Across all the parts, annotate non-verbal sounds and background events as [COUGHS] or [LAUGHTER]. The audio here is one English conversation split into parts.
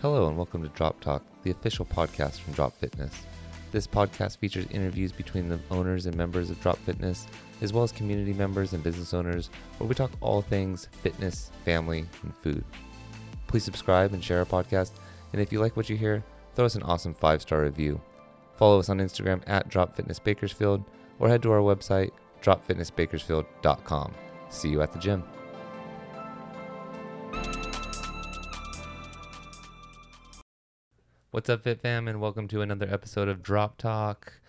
Hello, and welcome to Drop Talk, the official podcast from Drop Fitness. This podcast features interviews between the owners and members of Drop Fitness, as well as community members and business owners, where we talk all things fitness, family, and food. Please subscribe and share our podcast, and if you like what you hear, throw us an awesome five star review. Follow us on Instagram at Drop Fitness Bakersfield, or head to our website, dropfitnessbakersfield.com. See you at the gym. What's up, Fit Fam, and welcome to another episode of Drop Talk.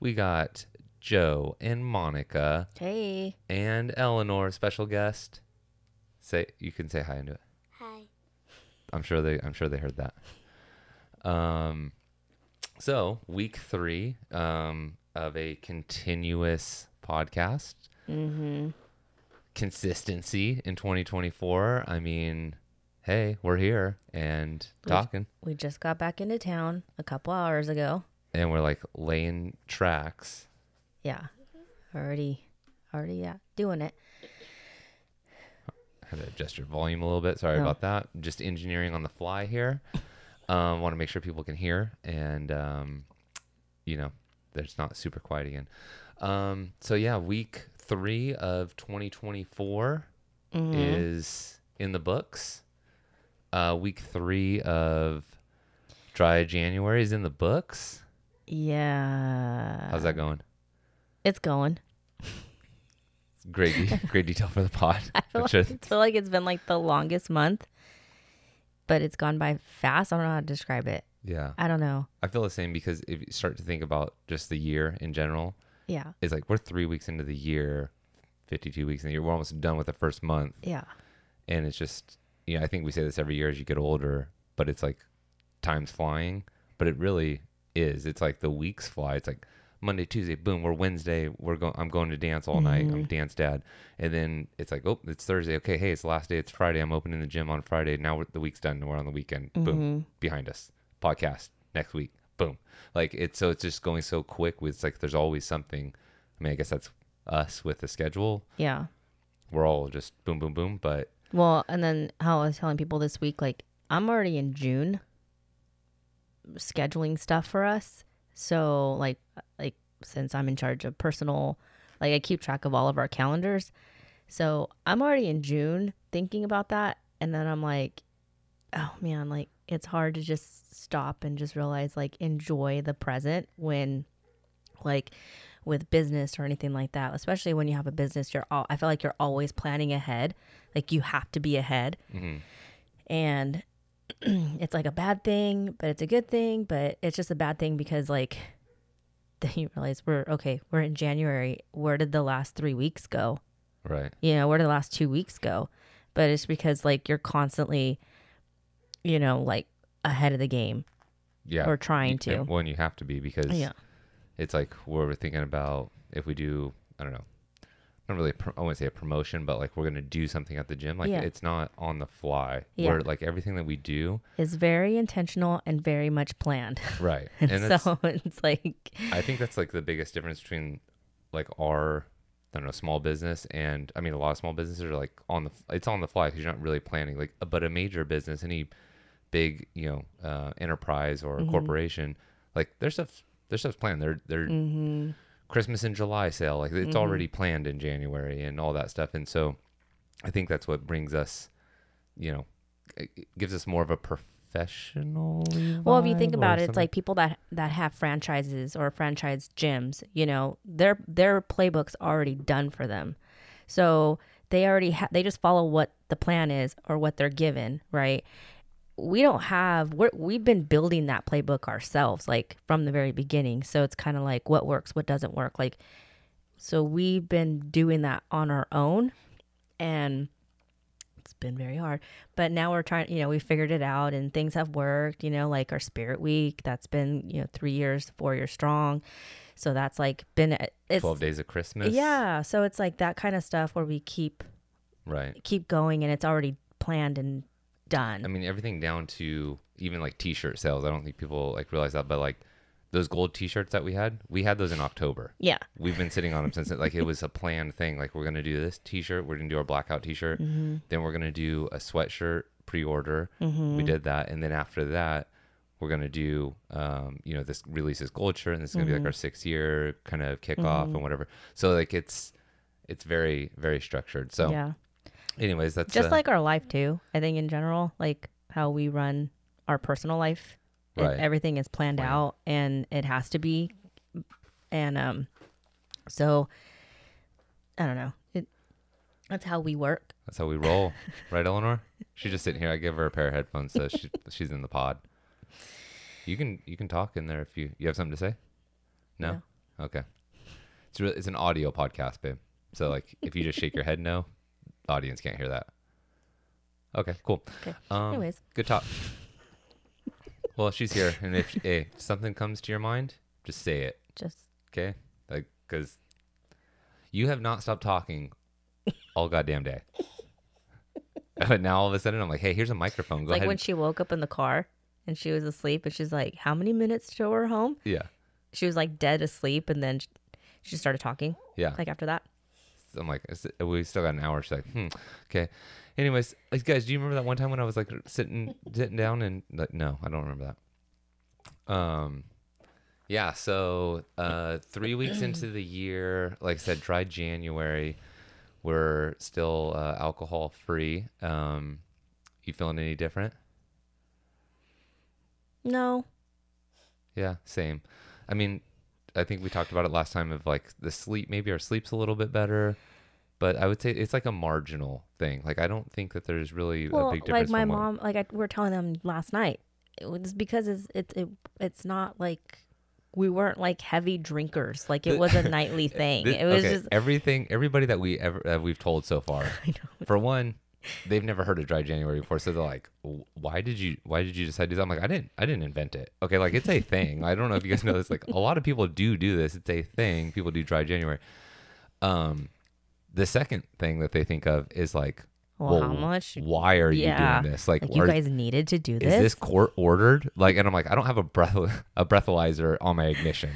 We got Joe and Monica Hey. and Eleanor, special guest. Say you can say hi into it. Hi. I'm sure they I'm sure they heard that. Um so week three um of a continuous podcast. Mm-hmm. Consistency in 2024. I mean, hey, we're here and talking. We just got back into town a couple hours ago. and we're like laying tracks. Yeah. Already, already, yeah, doing it. Had to adjust your volume a little bit. Sorry Oh. about that. Just engineering on the fly here. Um, want to make sure people can hear, and um, you know, there's not super quiet again. Um, so yeah, week three of 2024 Mhm. is in the books. Uh, week three of dry January is in the books. Yeah. How's that going? It's going. [LAUGHS] Great, [LAUGHS] great detail for the pod. I feel, [LAUGHS] like, I feel like it's been like the longest month, but it's gone by fast. I don't know how to describe it. yeah. I don't know. I feel the same because if you start to think about just the year in general, Yeah. it's like we're three weeks into the year, 52 weeks in the year. We're almost done with the first month. Yeah. And it's just, you know, I think we say this every year as you get older, but it's like time's flying. But it really is. It's like the weeks fly. It's like Monday, Tuesday, boom, we're Wednesday. We're going, I'm going to dance all night. I'm dance dad. And then it's like, oh, it's Thursday. Okay. Hey, it's the last day. It's Friday. I'm opening the gym on Friday. Now we're, the week's done. and We're on the weekend. Boom. Mhm. Behind us. Podcast next week. Boom. Like it's so it's just going so quick. With it's like there's always something. I mean, I guess that's us with the schedule. Yeah. We're all just boom, boom, boom. But Well, and then how I was telling people this week, like I'm already in June scheduling stuff for us. So like like since I'm in charge of personal like I keep track of all of our calendars. So I'm already in June thinking about that and then I'm like, oh man, like it's hard to just stop and just realize like enjoy the present when like with business or anything like that, especially when you have a business, you're all I feel like you're always planning ahead. Like you have to be ahead. mhm. And [CLEARS THROAT] it's like a bad thing, but it's a good thing, but it's just a bad thing because like [LAUGHS] then you realize we're okay, we're in January. Where did the last 3 weeks go? right. You know, where did the last 2 weeks go? But it's because like you're constantly you know, like ahead of the game Yeah. or trying to. Well, and you have to be because Yeah. It's like where we're thinking about if we do, I don't know, not really, pro- I wouldn't say a promotion, but like we're going to do something at the gym. Like Yeah. it's not on the fly. Yeah. We're like everything that we do. Is very intentional and very much planned. Right. [LAUGHS] And, that's, so it's like I think that's like the biggest difference between like our, I don't know, small business and I mean, a lot of small businesses are like on the, it's on the fly because you're not really planning. Like, but a major business, any big, you know, uh, enterprise or Mm-hmm. corporation, like their stuff, their stuff's planned. They're, they're, mhm. Christmas in July sale. Like it's Mm-hmm. already planned in January and all that stuff. And so I think that's what brings us, you know, it it gives us more of a professional. Well, if you think about it, it's like people that that have franchises or franchise gyms. You know, their their playbook's already done for them, so they already ha- they just follow what the plan is or what they're given, right? We don't have we're, we've been building that playbook ourselves, like from the very beginning. So it's kind of like what works, what doesn't work, like. So we've been doing that on our own, and it's been very hard but now we're trying you know we figured it out and things have worked you know like our spirit week that's been you know three years four years strong so that's like been it's 12 days of Christmas. yeah so it's like that kind of stuff where we keep Right. keep going and it's already planned and done I mean, everything down to even like t shirt sales. I don't think people like realize that, but like those gold T-shirts that we had, we had those in October. Yeah. We've been sitting on them since it, like it was a planned thing. Like we're gonna do this T-shirt, we're gonna do our blackout T-shirt, Mm-hmm. then we're gonna do a sweatshirt pre-order. Mm-hmm. We did that, and then after that, we're gonna do, um, you know, this release this gold shirt, and this is gonna be like our six year kind of kickoff and whatever. So like it's it's very very structured. So, yeah. Anyways, that's Just uh, like our life too. I think in general, like how we run our personal life, Right. everything is planned out and it has to be. And um, so I don't know. It that's how we work. that's how we roll, right, Eleanor? She's just sitting here. I give her a pair of headphones, so she, [LAUGHS] she's in the pod. You can you can talk in there if you you have something to say. No, okay. It's re- it's an audio podcast, babe. So like if you just shake your head no, audience can't hear that. Okay, cool. Okay. Um, Anyways. good talk. well, she's here, and if hey, [LAUGHS] if something comes to your mind, just say it, Just okay? Like because you have not stopped talking all goddamn day. [LAUGHS] But now all of a sudden I'm like, hey, here's a microphone. it's Go like ahead. when she woke up in the car and she was asleep and she's like, "How many minutes till we're home?" yeah, She was like dead asleep and then she started talking yeah. like after that. I'm like, "Is it- we still got an hour. She's like, hmm, okay. Anyways, like, guys, do you remember that one time when I was like sitting sitting down and like, no, I don't remember that. Um, yeah. So, uh, three weeks into the year, like I said, dry January, we're still uh, alcohol free. Um, you feeling any different? No. Yeah, same. I mean, I think we talked about it last time of like the sleep, maybe our sleep's a little bit better, but I would say it's like a marginal thing. Like I don't think that there's really Well, a big like my what- mom, like I, we were telling them last night, it was because it's it, it it's not like we weren't like heavy drinkers. Like it was a [LAUGHS] nightly thing. Thi- it was okay, just everything. Everybody that we ever that we've told so far, [LAUGHS] I know. for one, they've never heard of dry January before, so they're like, "Why did you? Why did you decide to do that?" I'm like, "I didn't. I didn't invent it. Okay, like it's a thing. I don't know if you guys know this. Like a lot of people do do this. It's a thing. People do dry January. Um, the second thing that they think of is like, Well, how much? Why are Yeah. you doing this? Like, Like you are- guys needed to do this. is this. this court ordered? Like, and I'm like, I don't have a breath [LAUGHS] a breathalyzer on my ignition.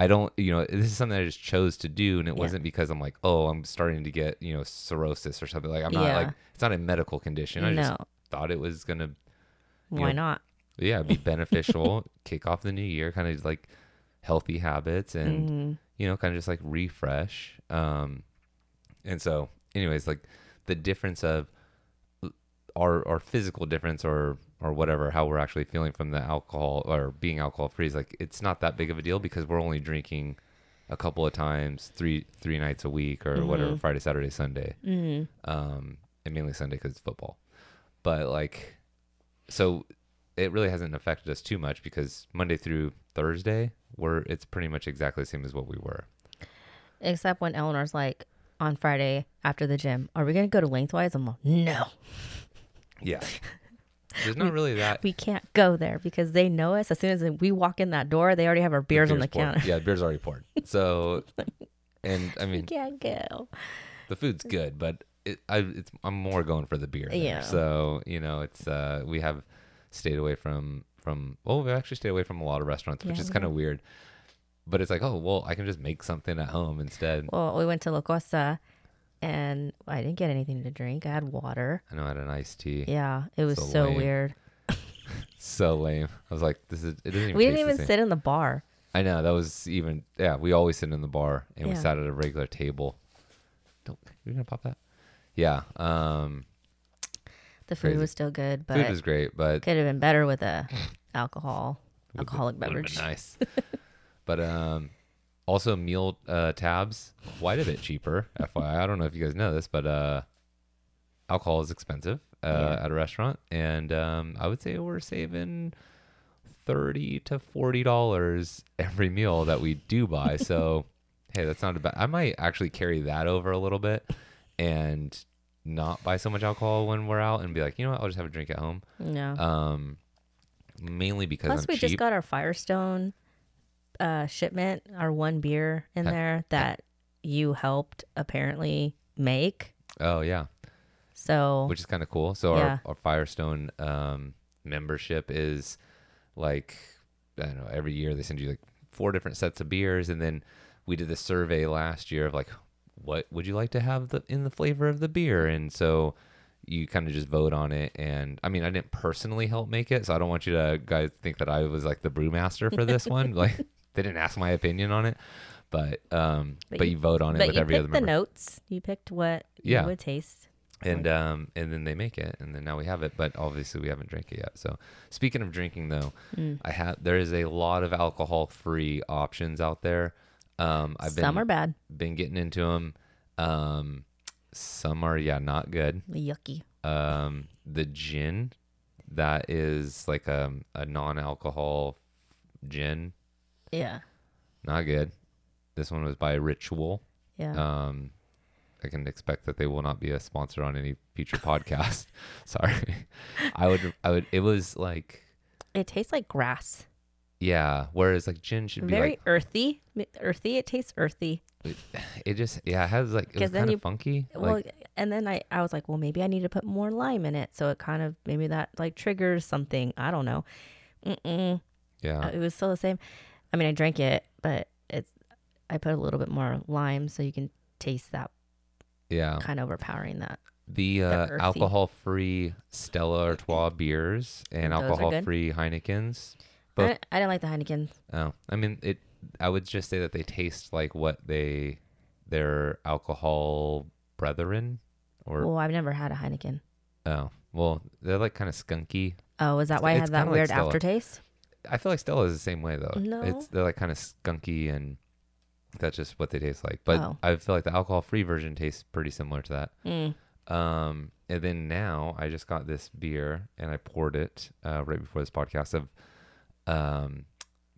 I don't, you know, this is something I just chose to do, and it Yeah. wasn't because I'm like, oh, I'm starting to get, you know, cirrhosis or something. Like, I'm not Yeah. like, it's not a medical condition. I just thought it was gonna, Why know, not? yeah, be [LAUGHS] beneficial, kick off the new year, kind of like healthy habits, and Mhm. you know, kind of just like refresh. Um, and so, anyways, like the difference of our our physical difference or or whatever, how we're actually feeling from the alcohol or being alcohol free is like it's not that big of a deal because we're only drinking a couple of times, three three nights a week or whatever, Mhm. Friday, Saturday, Sunday, Mhm. um, and mainly Sunday because it's football. But like, so it really hasn't affected us too much because Monday through Thursday, we're it's pretty much exactly the same as what we were. Except when Eleanor's like on Friday after the gym, are we gonna go to Lengthwise? I'm like, no, Yeah. [LAUGHS] There's not really that. we can't go there because they know us. As soon as we walk in that door, they already have our beers on the poured. counter. Yeah, beer's already poured. So, [LAUGHS] and I mean, we can't go. the food's good, but it, I, it's, I'm more going for the beer. there. Yeah. So, you know, it's, uh, we have stayed away from, from, well, we actually stayed away from a lot of restaurants, which Yeah, is kind of weird. But it's like, oh, well, I can just make something at home instead. Well, we went to La Costa, and I didn't get anything to drink. I had water. I know I had an iced tea. Yeah, it was So so, weird. [LAUGHS] So lame. I was like, this is, it doesn't even We didn't even sit in the bar. I know that was even yeah. We always sit in the bar and we sat at a regular table. Don't you're gonna pop that? Yeah. Um, The food Crazy. was still good, but food was great, but could have been better with a [LAUGHS] alcohol, alcoholic beverage. nice. [LAUGHS] but um, also meal uh, tabs quite a bit cheaper. FYI, I don't know if you guys know this, but uh, alcohol is expensive uh, Yeah. at a restaurant, and um, I would say we're saving thirty to forty dollars every meal that we do buy. So, [LAUGHS] hey, that's not a bad. I might actually carry that over a little bit and not buy so much alcohol when we're out, and be like, you know what, I'll just have a drink at home. No. Um, mainly because Plus, I'm we cheap. just got our Firestone uh, shipment, our one beer in there that you helped apparently make. oh yeah, So which is kind of cool. So Yeah. our, our Firestone um, membership is like I don't know. Every year they send you like four different sets of beers, and then we did the survey last year of like, what would you like to have the in the flavor of the beer? And so you kind of just vote on it. And I mean, I didn't personally help make it, so I don't want you to guys think that I was like the brewmaster for this one. [LAUGHS] Like they didn't ask my opinion on it, but um, but, But you, vote on it but with you every picked other the notes. You picked what Yeah. you would taste. and um and then they make it and then now we have it but obviously we haven't drank it yet so speaking of drinking though Mm. i have there is a lot of alcohol free options out there um i've been Some are bad. been getting into them um some are yeah not good Yucky. um the gin that is like a, a non-alcohol gin Yeah. not good this one was by ritual Yeah. um, I can expect that they will not be a sponsor on any future podcast. [LAUGHS] [LAUGHS] Sorry. I would, I would, it was like, it tastes like grass. yeah. Whereas like gin should be Very like, earthy. Earthy. It tastes earthy. it just, yeah, it has like, it was kind you- of funky. well, Like, and then I, I was like, well, maybe I need to put more lime in it. So it kind of, maybe that like triggers something. I don't know. Mm-mm. yeah. Uh, It was still the same. I mean, I drank it, but it's, I put a little bit more lime so you can taste that yeah. kind of overpowering that. The uh, alcohol free Stella Artois beers and Those alcohol-free Heinekens. I, didn't- I didn't like the Heineken. Oh, I mean, it, I would just say that they taste like what they, their alcohol brethren or, Well, I've never had a Heineken. oh, well, they're like kind of skunky. Oh, is that It's- why I had that kinda like weird aftertaste? I feel like Stella is the same way though. No. It's they're like kind of skunky and that's just what they taste like. But Oh. I feel like the alcohol free version tastes pretty similar to that. Mm. Um, and then now I just got this beer and I poured it uh, right before this podcast of um,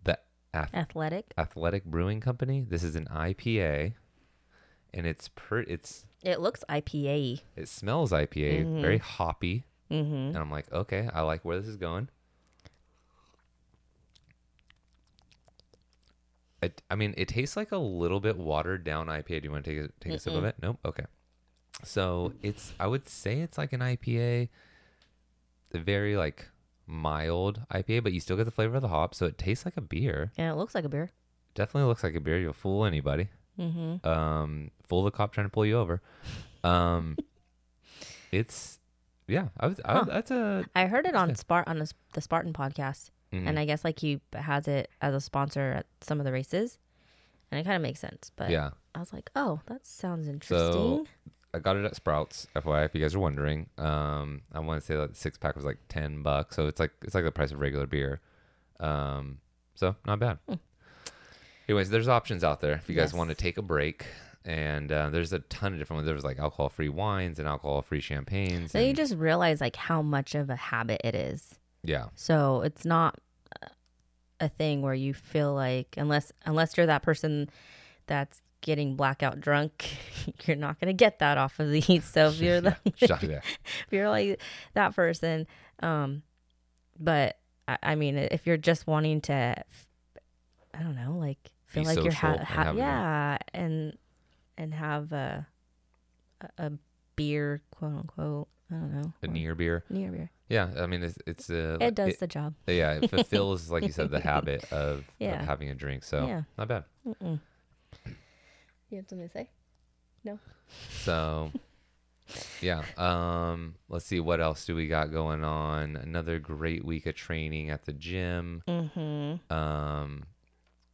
the Ath- Athletic. Athletic Brewing Company. This is an IPA, and it's per it's It looks IPA. it smells IPA, Mhm. very hoppy, Mm-hmm. and I'm like, okay, I like where this is going. It, I mean, it tastes like a little bit watered down IPA. Do you want to take a, take a sip of it? Nope. Okay. So it's, I would say it's like an IPA, a very like mild IPA, but you still get the flavor of the hop. So it tastes like a beer. And it looks like a beer. Definitely looks like a beer. You'll fool anybody. Mm-hmm. Um, fool the cop trying to pull you over. Um, [LAUGHS] it's, yeah, I was, I, Huh. that's a, I heard it on. Spart on the, the Spartan podcast, mhm. and I guess like he has it as a sponsor at some of the races, and it kind of makes sense. But yeah. I was like, oh, that sounds interesting. So, I got it at Sprouts, FYI, if you guys are wondering. Um, I want to say that the six pack was like ten bucks, so it's like it's like the price of regular beer. Um, so not bad. Hmm. Anyways, there's options out there if you guys Yes. want to take a break, and uh, there's a ton of different ones. There's like alcohol-free wines and alcohol-free champagnes. then you just realize like how much of a habit it is. Yeah, So it's not a thing where you feel like unless unless you're that person that's getting blackout drunk, [LAUGHS] you're not gonna get that off of these. [LAUGHS] So if you're it. [LAUGHS] if you're like that person, um, but I, I mean, if you're just wanting to, I don't know, like feel Be like you're ha- ha- yeah, and and have a a- a beer, quote unquote. I don't know, A near beer. near beer. Yeah, I mean it's it's uh, It does the job. [LAUGHS] yeah, it fulfills like you said the [LAUGHS] habit of, Yeah. of having a drink. So Yeah. not bad. Mm-mm. You have something to say? No. So yeah. Um let's see what else do we got going on. Another great week of training at the gym. Mm-hmm. Um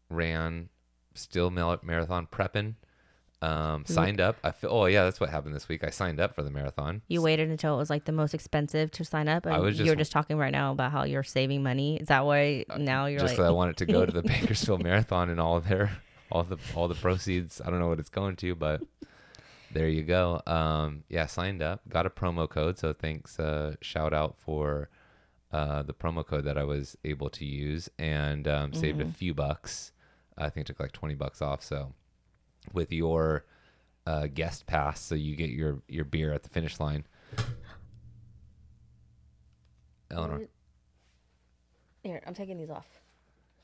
ran still marathon prepping. Um Mm. signed up. I feel Oh yeah, that's what happened this week. I signed up for the marathon. You waited until it was like the most expensive to sign up, and I was you're just- just talking right now about how you're saving money. Is that why now you're just like, I wanted to go to the [LAUGHS] Bakersfield Marathon and all their all the all the proceeds. I don't know what it's going to, but there you go. Um, yeah, signed up, got a promo code. So thanks, uh, shout out for uh, the promo code that I was able to use and um, saved a Mhm. few bucks. I think it took like twenty bucks off. So with your uh, guest pass, so you get your your beer at the finish line. Eleanor. Here, I'm taking these off.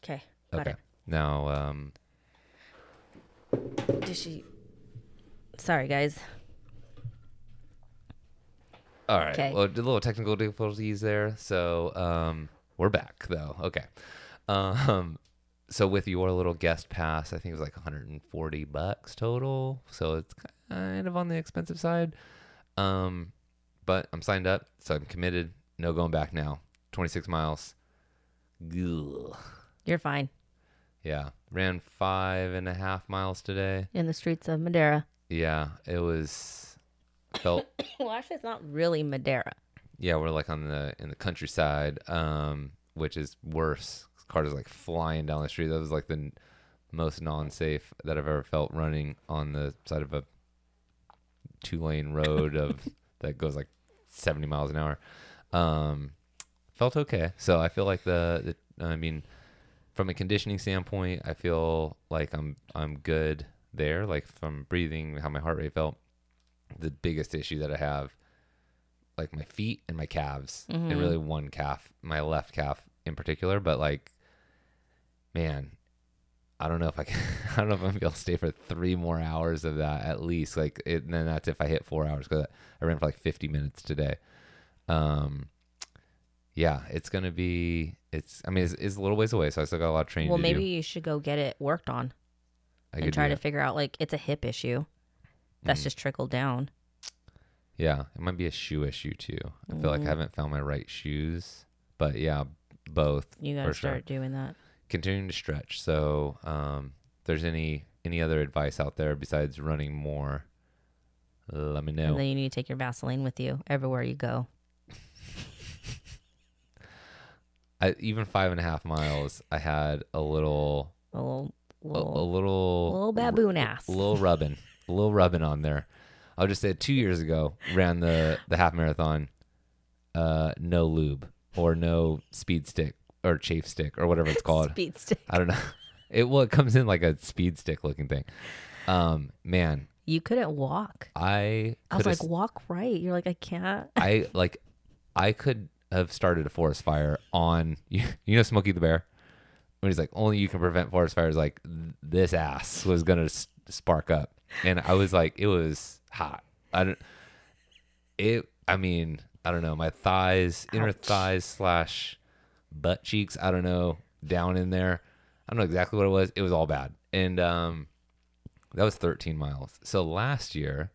Okay. Okay. Now, um, Did she? Sorry, guys. All right. 'Kay. Well, a little technical difficulties there. So um, we're back though. Okay. Um, so with your little guest pass, I think it was like 140 bucks total. So it's kind of on the expensive side. Um, but I'm signed up, so I'm committed. No going back now. 26 miles. Ugh. You're fine. Yeah, ran five and a half miles today. In the streets of Madera. Yeah, it was felt. [COUGHS] well, actually, it's not really Madera. yeah, we're like on the in the countryside, um, which is worse. Cars like flying down the street. That was like the n- most non-safe that I've ever felt running on the side of a two-lane road of [LAUGHS] that goes like 70 miles an hour. Um, felt okay. So I feel like the, the I mean, from a conditioning standpoint, I feel like I'm I'm good there. Like from breathing, how my heart rate felt. The biggest issue that I have, like my feet and my calves, and Mhm. really one calf, my left calf in particular. But like, man, I don't know if I can. [LAUGHS] I don't know if I'm gonna be able to stay for three more hours of that at least. Like, it, and then that's if I hit four hours because I ran for like 50 minutes today. Um, yeah, it's gonna be. It's. I mean, it's, it's a little ways away, so I still got a lot of training. Well, maybe do. you should go get it worked on I and try to figure out like it's a hip issue. That's Mm. just trickled down. Yeah, it might be a shoe issue too. I feel like. I haven't found my right shoes, but yeah, both. You gotta for sure. start doing that. Continuing to stretch. So, um, there's any any other advice out there besides running more, let me know. And then you need to take your Vaseline with you everywhere you go. I, even five and a half miles, I had a little, A little, a, a little, little, little baboon ass. a little rubbing, [LAUGHS] a little rubbing on there. I'll just say two years ago, ran the the half marathon, uh, no lube or no speed stick or chafe stick or whatever it's [LAUGHS] called. Speed stick. I don't know. [LAUGHS] It well, it comes in like a speed stick looking thing. Um, man, You couldn't walk. I I was like, walk right. You're like, I can't. I like I could have started a forest fire on [LAUGHS] you, you know Smokey the Bear when he's like only you can prevent forest fires like this ass was gonna s- spark up and I was like it was hot I don't it I mean I don't know my thighs inner thighs slash butt cheeks I don't know down in there I don't know exactly what it was it was all bad and um that was 13 miles so last year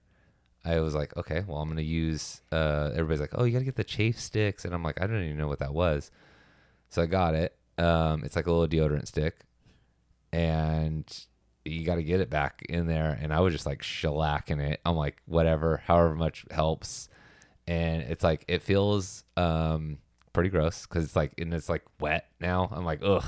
I was like, okay, well, I'm gonna use. Uh, everybody's like, oh, you gotta get the chafe sticks, and I'm like, I don't even know what that was. So I got it. Um, it's like a little deodorant stick, and you got to get it back in there. And I was just like shellacking it. I'm like, whatever, however much helps. And it's like it feels um pretty gross because it's like and it's like wet now. I'm like, ugh.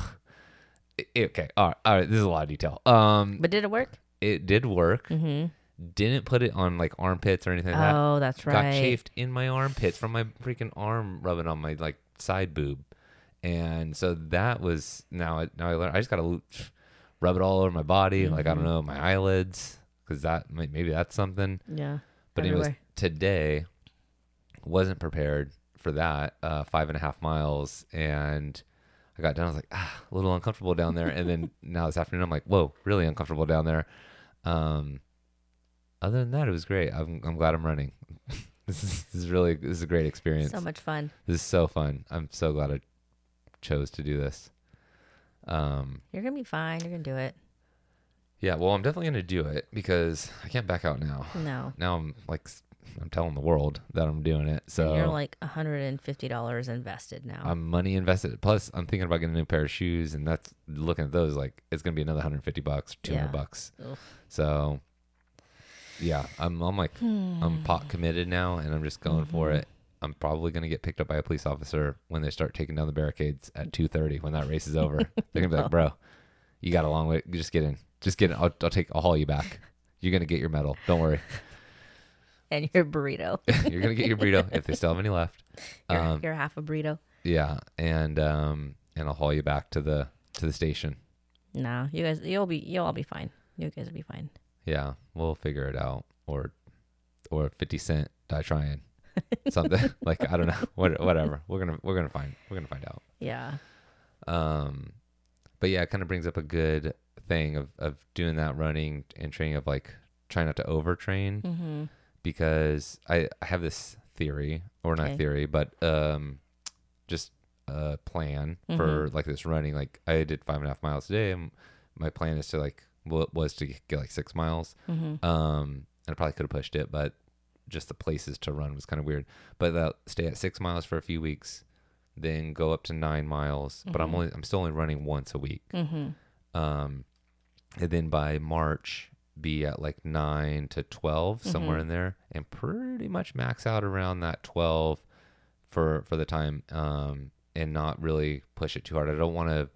I- okay, all right, all right. This is a lot of detail. Um, But did it work? it did work. Mm-hmm. Didn't put it on like armpits or anything like that Oh, that's got right. chafed in my armpits from my freaking arm rubbing on my like side boob, and so that was now. I- Now I learned I just gotta rub it all over my body, like I don't Mhm. know my eyelids, because that maybe that's something. Yeah. But anyways, today wasn't prepared for that. Uh, five and a half miles, and I got done. I was like, ah, a little uncomfortable down there. And then [LAUGHS] now this afternoon, I'm like, whoa, really uncomfortable down there. Um, other than that, it was great. I'm, I'm glad I'm running. [LAUGHS] this, is, this is really this is a great experience. So much fun. This is so fun. I'm so glad I chose to do this. Um, You're gonna be fine. You're gonna do it. yeah, well, I'm definitely gonna do it because I can't back out now. No. Now I'm like I'm telling the world that I'm doing it. And So you're like $150 invested now. I'm money invested. Plus, I'm thinking about getting a new pair of shoes, and that's looking at those like it's gonna be another 150 bucks, 200 Yeah. bucks. Ugh. So, yeah, I'm I'm like I'm pot committed now, and I'm just going for Mhm. it. I'm probably gonna get picked up by a police officer when they start taking down the barricades at 2:30 when that race is over. [LAUGHS] They're gonna be like, "Bro, you got a long way. Just get in. Just get in. I'll, I'll take. I'll haul you back. You're gonna get your medal. Don't worry. [LAUGHS] and your burrito. [LAUGHS] You're gonna get your burrito if they still have any left. You're, Um, you're half a burrito. Yeah, and um, and I'll haul you back to the to the station. No, you guys, you'll be, you'll all be fine. You guys will be fine. Yeah, we'll figure it out. Or or 50 Cent die trying. [LAUGHS] Something [LAUGHS] like I don't know. What whatever. We're gonna we're gonna find we're gonna find out. Yeah. Um, but yeah, it kind of brings up a good thing of of doing that running and training of like trying not to overtrain Mm-hmm. Because I I have this theory or not Okay. theory, but um, just a plan for Mm-hmm. like this running. Like I did five and a half miles today, and my plan is to like well, was to get like six miles. Mm-hmm. Um, and I probably could have pushed it, but just the places to run was kind of weird. But uh, stay at six miles for a few weeks, then go up to nine miles. But I'm Mhm. only I'm still only running once a week. Mm-hmm. Um, and then by March be at like nine to 12 somewhere Mhm. in there, and pretty much max out around that twelve for for the time. Um, and not really push it too hard. I don't want to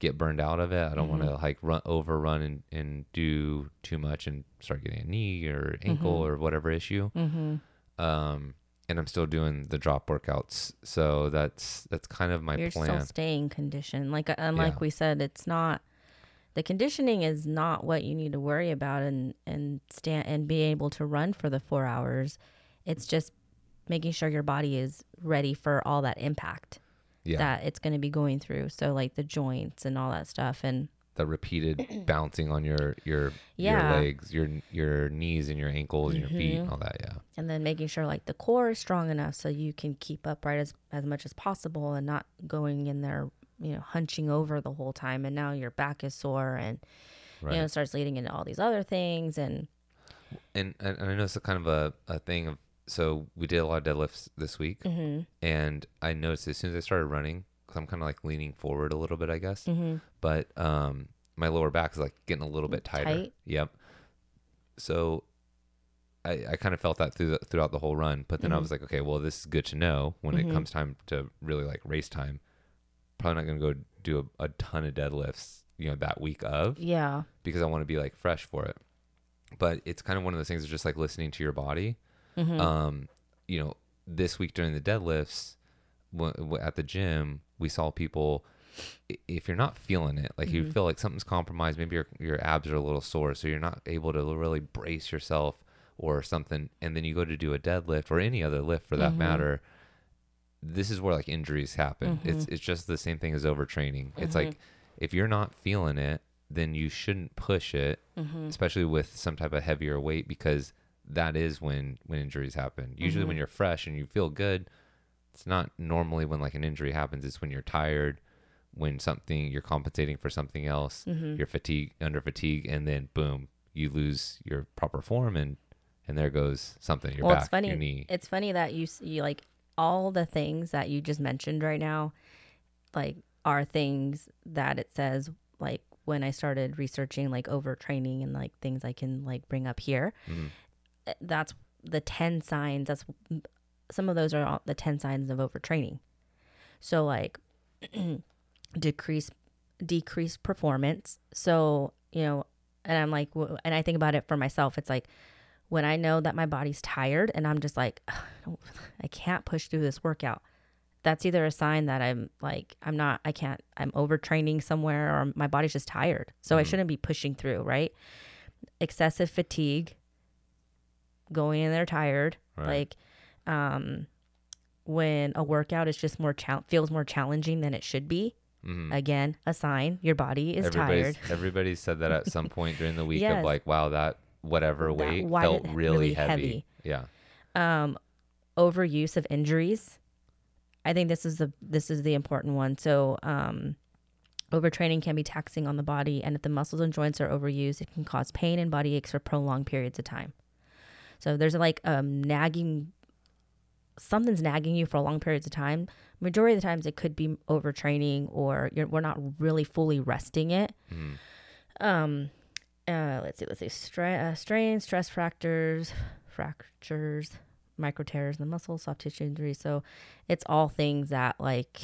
get burned out of it. I don't want to like run overrun and, and do too much and start getting a knee or ankle Mhm. or whatever issue. Mm-hmm. Um, and I'm still doing the drop workouts, so that's that's kind of my You're plan. still staying conditioned. Like unlike Yeah. we said, it's not the conditioning is not what you need to worry about and and stand and be able to run for the four hours. It's just making sure your body is ready for all that impact yeah, that it's going to be going through. So like the joints and all that stuff and the repeated [CLEARS THROAT] bouncing on your your Yeah. your legs, your your knees and your ankles and your feet and Mhm. all that. Yeah, and then making sure like the core is strong enough so you can keep upright as as much as possible and not going in there you know hunching over the whole time and now your back is sore and right. you know it starts leading into all these other things and and, and I know it's a kind of a, a thing of so we did a lot of deadlifts this week, mm-hmm, and I noticed as soon as I started running, cause I'm kind of like leaning forward a little bit, I guess. mm-hmm. but um my lower back is like getting a little bit tighter. Tight? Yep. So I I kind of felt that through the, throughout the whole run, but then I Mhm. was like, okay, well this is good to know when it comes time to really like race time. Probably not going to go do a, a ton of deadlifts, you know, that week of yeah because I want to be like fresh for it. But it's kind of one of those things of just like listening to your body mm-hmm. um, you know, this week during the deadlifts w- w- at the gym, we saw people. If you're not feeling it, like you Mhm. feel like something's compromised, maybe your your abs are a little sore, so you're not able to really brace yourself or something, and then you go to do a deadlift or any other lift for that Mhm. matter. This is where like injuries happen. It's it's just the same thing as overtraining. It's like if you're not feeling it, then you shouldn't push it mm-hmm. especially with some type of heavier weight because that is when when injuries happen usually when you're fresh and you feel good it's not normally when like an injury happens it's when you're tired when something you're compensating for something else Mm-hmm. you're fatigue under fatigue and then boom you lose your proper form and and there goes something your well back it's funny your knee it's funny that you see like all the things that you just mentioned right now like are things that it says like when i started researching like overtraining and like things i can like bring up here Mhm. uh, that's the 10 signs that's some of those are all the 10 signs of overtraining so like [CLEARS THROAT] decrease decrease performance so you know and i'm like and i think about it for myself it's like when i know that my body's tired and i'm just like I, I can't push through this workout that's either a sign that i'm like i'm not i can't i'm overtraining somewhere or my body's just tired so i Mhm. shouldn't be pushing through right excessive fatigue going in there tired Right. like um when a workout is just more chal- feels more challenging than it should be Mhm. again a sign your body is everybody's, tired everybody said that at some point during the [LAUGHS] week Yes. of like wow that whatever That- weight felt really, really heavy. heavy? yeah um overuse of injuries i think this is the this is the important one so um overtraining can be taxing on the body and if the muscles and joints are overused it can cause pain and body aches for prolonged periods of time so there's like um nagging something's nagging you for long periods of time majority of the times it could be overtraining or you're, we're not really fully resting it Mhm. um uh let's see let's see Stra- uh, strains stress fractures fractures micro tears in the muscle soft tissue injuries so it's all things that like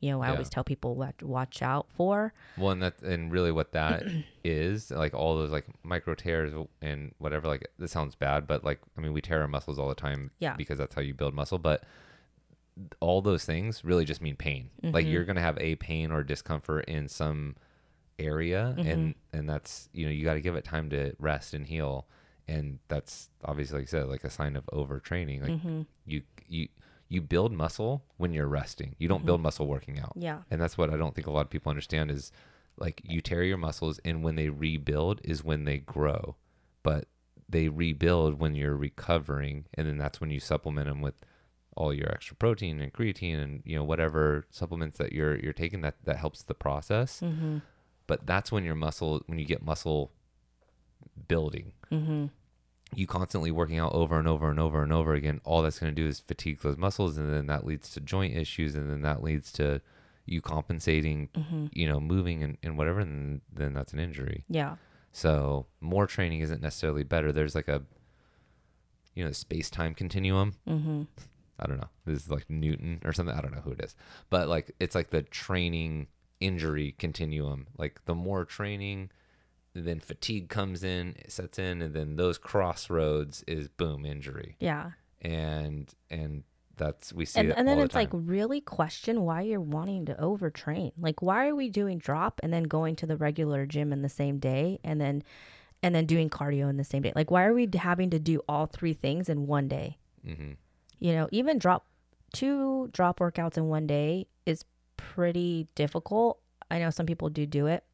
you know i Yeah. always tell people what to watch out for Well, and that and really what that [CLEARS THROAT] is like all those like micro tears and whatever. Like this sounds bad, but like I mean, we tear our muscles all the time, Yeah. because that's how you build muscle. But all those things really just mean pain. Like Mhm. you're gonna have a pain or discomfort in some area, and and that's you know you got to give it time to rest and heal, and that's obviously like I said like a sign of overtraining. Like hmm you you you build muscle when you're resting. You don't build muscle working out. Yeah. And that's what I don't think a lot of people understand is like you tear your muscles and when they rebuild is when they grow. But they rebuild when you're recovering and then that's when you supplement them with all your extra protein and creatine and you know whatever supplements that you're you're taking that that helps the process. Hmm but that's when your muscle when you get muscle building hmm you constantly working out over and over and over and over again, all that's going to do is fatigue those muscles, and then that leads to joint issues, and then that leads to you compensating, mm-hmm. you know, moving and, and whatever, and then that's an injury. Yeah. So more training isn't necessarily better. There's like a, you know, space time continuum. Mm-hmm. I don't know. This is like Newton or something. I don't know who it is, but like it's like the training injury continuum. Like the more training, then fatigue comes in, sets in, and then those crossroads is boom injury. Yeah. And and that's we see and, it and then the it's time. like really question why you're wanting to overtrain like why are we doing drop and then going to the regular gym in the same day and then and then doing cardio in the same day like why are we having to do all three things in one day mm-hmm. you know even drop two drop workouts in one day is pretty difficult i know some people do do it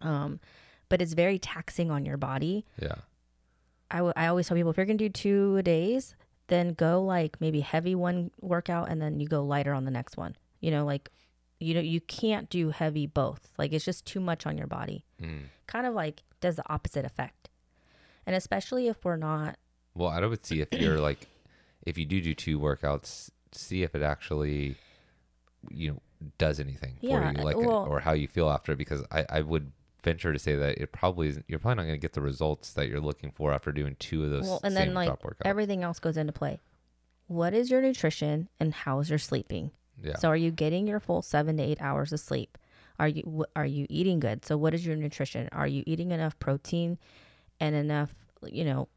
um but it's very taxing on your body yeah I, w- I always tell people if you're gonna do two days then go like maybe heavy one workout and then you go lighter on the next one. You know, like you know you can't do heavy both. Like it's just too much on your body. Mm. Kind of like does the opposite effect. And especially if we're not Well, I would see if you're like if you do do two workouts, see if it actually you know does anything yeah, for you uh, like uh, well, or how you feel after because I I would venture to say that it probably isn't, you're probably not going to get the results that you're looking for after doing two of those. Well, and then like everything else goes into play. What is your nutrition and how is your sleeping? Yeah. So are you getting your full seven to eight hours of sleep? Are you are you eating good? So what is your nutrition? Are you eating enough protein and enough you know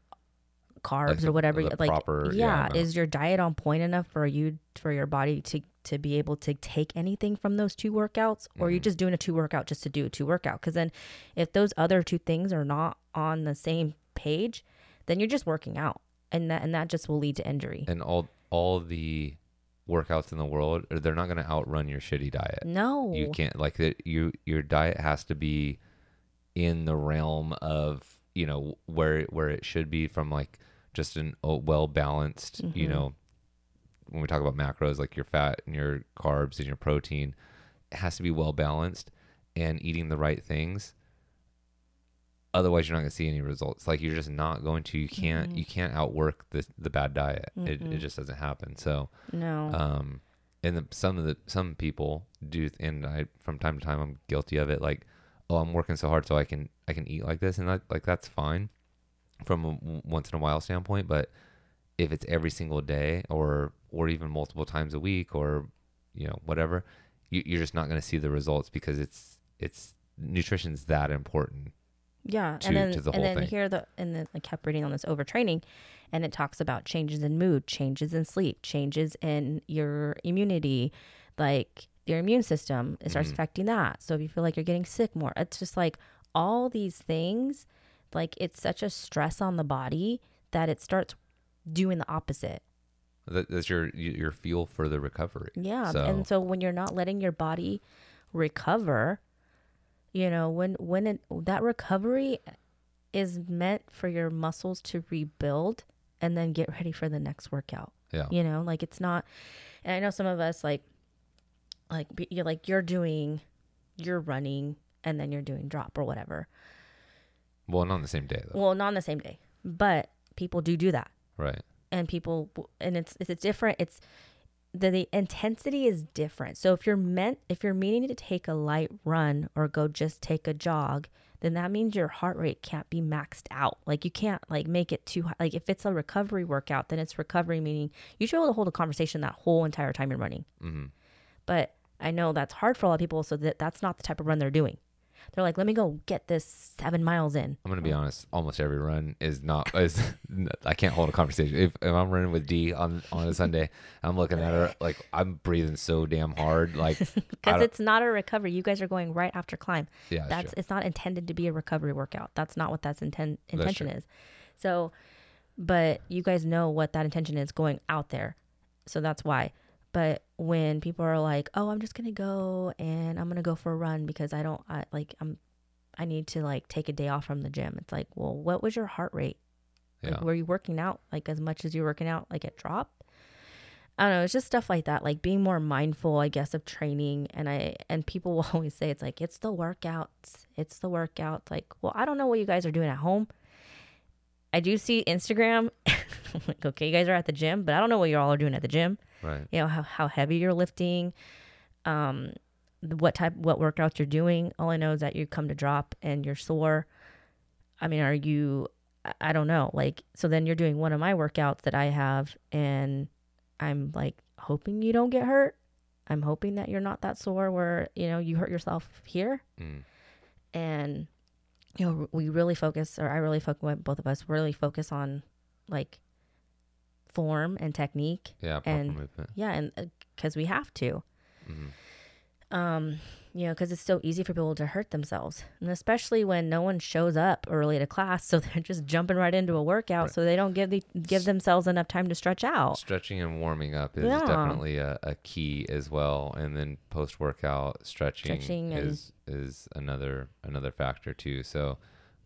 carbs like or whatever? like proper, yeah, yeah is your diet on point enough for you for your body to to be able to take anything from those two workouts or mm. mm-hmm. just doing a two workout just to do a two workout because then if those other two things are not on the same page then you're just working out and that and that just will lead to injury and all all the workouts in the world they're not going to outrun your shitty diet no you can't like that you your diet has to be in the realm of you know where where it should be from like just an oh, well balanced mm-hmm. you know when we talk about macros, like your fat and your carbs and your protein, it has to be well balanced and eating the right things. Otherwise, you're not going to see any results. Like you're just not going to. You can't. Mm-hmm. You can't outwork the the bad diet. Mm-hmm. It it just doesn't happen. So no. Um, and the, some of the some people do, and I from time to time I'm guilty of it. Like, oh, I'm working so hard so I can I can eat like this, and that, like that's fine from a once in a while standpoint. But if it's every single day or or even multiple times a week or you know whatever you, you're just not going to see the results because it's it's nutrition's that important yeah to, and then the and then thing. here the and then i kept reading on this overtraining and it talks about changes in mood changes in sleep changes in your immunity like your immune system it starts mm-hmm. affecting that so if you feel like you're getting sick more it's just like all these things like it's such a stress on the body that it starts doing the opposite. That, that's your your fuel for the recovery. Yeah, so. and so when you're not letting your body recover, you know, when when it, that recovery is meant for your muscles to rebuild and then get ready for the next workout. Yeah. You know, like it's not and I know some of us like like you're like you're doing you're running and then you're doing drop or whatever. Well, not on the same day though. Well, not on the same day. But people do do that. Right. And people, and it's it's different. It's the, the intensity is different. So if you're meant, if you're meaning to take a light run or go just take a jog, then that means your heart rate can't be maxed out. Like you can't like make it too high. Like if it's a recovery workout, then it's recovery meaning you should be able to hold a conversation that whole entire time you're running. Mm-hmm. But I know that's hard for a lot of people, so that that's not the type of run they're doing they're like, let me go get this seven miles in. I'm gonna be honest. Almost every run is not is. [LAUGHS] I can't hold a conversation. If, if I'm running with D on on a Sunday, I'm looking at her [LAUGHS] like I'm breathing so damn hard, like [LAUGHS] because it's not a recovery. You guys are going right after climb. Yeah, that's it's not intended to be a recovery workout. That's not what that's intent intention that's is. So, but you guys know what that intention is going out there, so that's why. But when people are like, "Oh, I'm just gonna go and I'm gonna go for a run because I don't I, like I'm I need to like take a day off from the gym," it's like, well, what was your heart rate? Yeah. Like, were you working out like as much as you were working out like at drop? I don't know. It's just stuff like that, like being more mindful, I guess, of training. And I and people [LAUGHS] will always say it's like it's the workouts, it's the workouts. Like, well, I don't know what you guys are doing at home. I do see Instagram. [LAUGHS] I'm like, okay, you guys are at the gym, but I don't know what you all are doing at the gym. Right. You know how, how heavy you're lifting, um, what type, what workouts you're doing. All I know is that you come to drop and you're sore. I mean, are you? I don't know. Like, so then you're doing one of my workouts that I have, and I'm like hoping you don't get hurt. I'm hoping that you're not that sore where you know you hurt yourself here. Mm. And you know, we really focus, or I really focus, both of us really focus on like form and technique. Yeah. And- movement. Yeah, and because we have to, hmm um, you know, because it's so easy for people to hurt themselves, and especially when no one shows up early to class, [LAUGHS] so they're just jumping right into a workout, Right. so they don't give the give themselves enough time to stretch out. Stretching and warming up is Yeah. definitely a, a key as well, and then post workout stretching, Stretching is is another another factor too. So,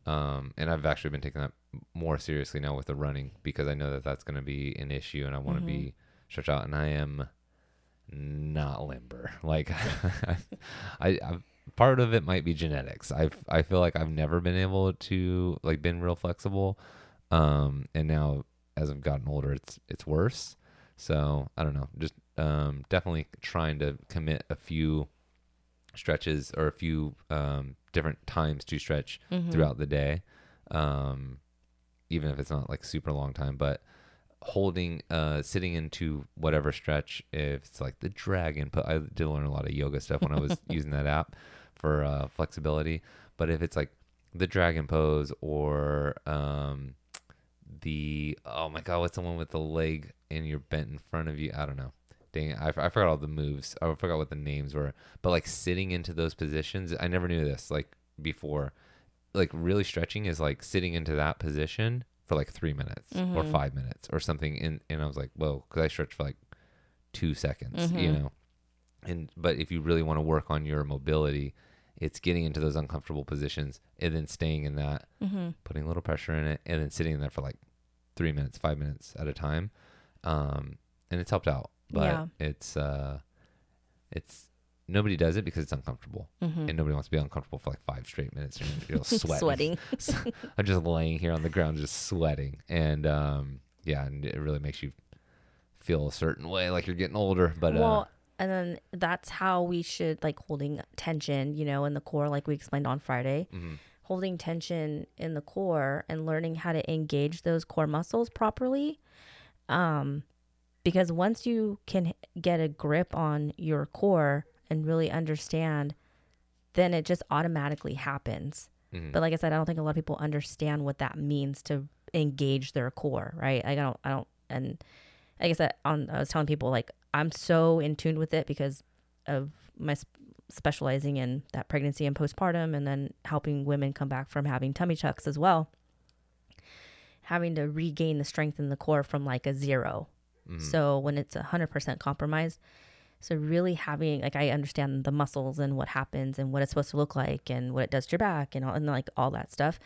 um, and I've actually been taking that more seriously now with the running because I know that that's going to be an issue, and I want to Mhm. be stretched out, and I am not limber. [LAUGHS] Like, [LAUGHS] I, I part of it might be genetics. I I feel like I've never been able to like been real flexible, um, and now as I've gotten older, it's it's worse. So I don't know. Just um, definitely trying to commit a few stretches or a few um, different times to stretch Mhm. throughout the day, um, even if it's not like super long time. But holding, uh, sitting into whatever stretch, if it's like the dragon, put I did learn a lot of yoga stuff when I was [LAUGHS] using that app for uh, flexibility. But if it's like the dragon pose or um, the oh my god, what's the one with the leg and you're bent in front of you? I don't know. Dang it, I, I forgot all the moves. I forgot what the names were. But like sitting into those positions, I never knew this like before. Like really stretching is like sitting into that position for like three minutes or Mhm. five minutes or something. And and I was like, whoa, because I stretched for like two seconds, you Mhm. know. And but if you really want to work on your mobility, it's getting into those uncomfortable positions and then staying in that Mhm. putting a little pressure in it, and then sitting in there for like three minutes, five minutes at a time. Um, and it's helped out, but Yeah. it's uh, it's nobody does it because it's uncomfortable, Mhm. and nobody wants to be uncomfortable for like five straight minutes. And you're [LAUGHS] sweating. Sweating. [LAUGHS] I'm just laying here on the ground, just sweating, and um, yeah, and it really makes you feel a certain way, like you're getting older. But well, uh, and then that's how we should like holding tension, you know, in the core, like we explained on Friday. mhm, holding tension in the core and learning how to engage those core muscles properly. Um, because once you can get a grip on your core and really understand, then it just automatically happens. mhm. But like I said, I don't think a lot of people understand what that means to engage their core, right? I don't, I don't, and like I said, on I was telling people like I'm so in tune with it because of my sp- specializing in that pregnancy and postpartum, and then helping women come back from having tummy tucks as well. Having to regain the strength in the core from like a zero, Mhm. so when it's a hundred percent compromised, so really having like I understand the muscles and what happens and what it's supposed to look like and what it does to your back and all, and like all that stuff.